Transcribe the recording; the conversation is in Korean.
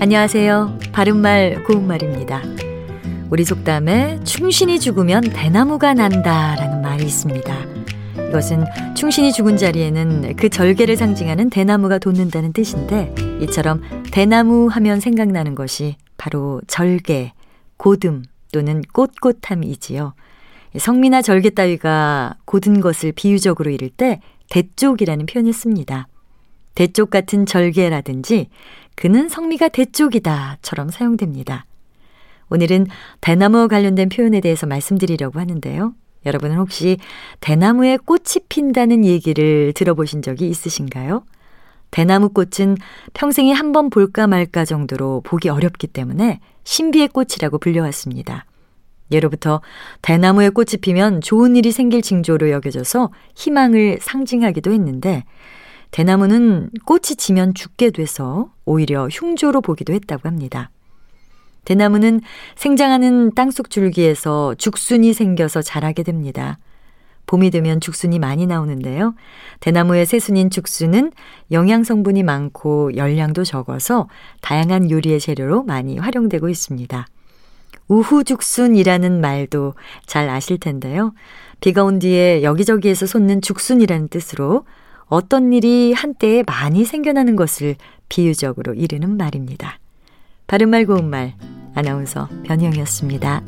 안녕하세요. 바른말 고운말입니다. 우리 속담에 충신이 죽으면 대나무가 난다라는 말이 있습니다. 이것은 충신이 죽은 자리에는 그 절개를 상징하는 대나무가 돋는다는 뜻인데 이처럼 대나무 하면 생각나는 것이 바로 절개, 고듬 또는 꼿꼿함이지요. 성미나 절개 따위가 고든 것을 비유적으로 이를 때 대쪽이라는 표현을 씁니다. 대쪽 같은 절개라든지 그는 성미가 대쪽이다처럼 사용됩니다. 오늘은 대나무와 관련된 표현에 대해서 말씀드리려고 하는데요. 여러분은 혹시 대나무에 꽃이 핀다는 얘기를 들어보신 적이 있으신가요? 대나무 꽃은 평생에 한 번 볼까 말까 정도로 보기 어렵기 때문에 신비의 꽃이라고 불려왔습니다. 예로부터 대나무에 꽃이 피면 좋은 일이 생길 징조로 여겨져서 희망을 상징하기도 했는데 대나무는 꽃이 지면 죽게 돼서 오히려 흉조로 보기도 했다고 합니다. 대나무는 생장하는 땅속 줄기에서 죽순이 생겨서 자라게 됩니다. 봄이 되면 죽순이 많이 나오는데요. 대나무의 새순인 죽순은 영양 성분이 많고 열량도 적어서 다양한 요리의 재료로 많이 활용되고 있습니다. 우후죽순이라는 말도 잘 아실 텐데요. 비가 온 뒤에 여기저기에서 솟는 죽순이라는 뜻으로 어떤 일이 한때에 많이 생겨나는 것을 비유적으로 이르는 말입니다. 바른말 고운말 아나운서 변희영이었습니다.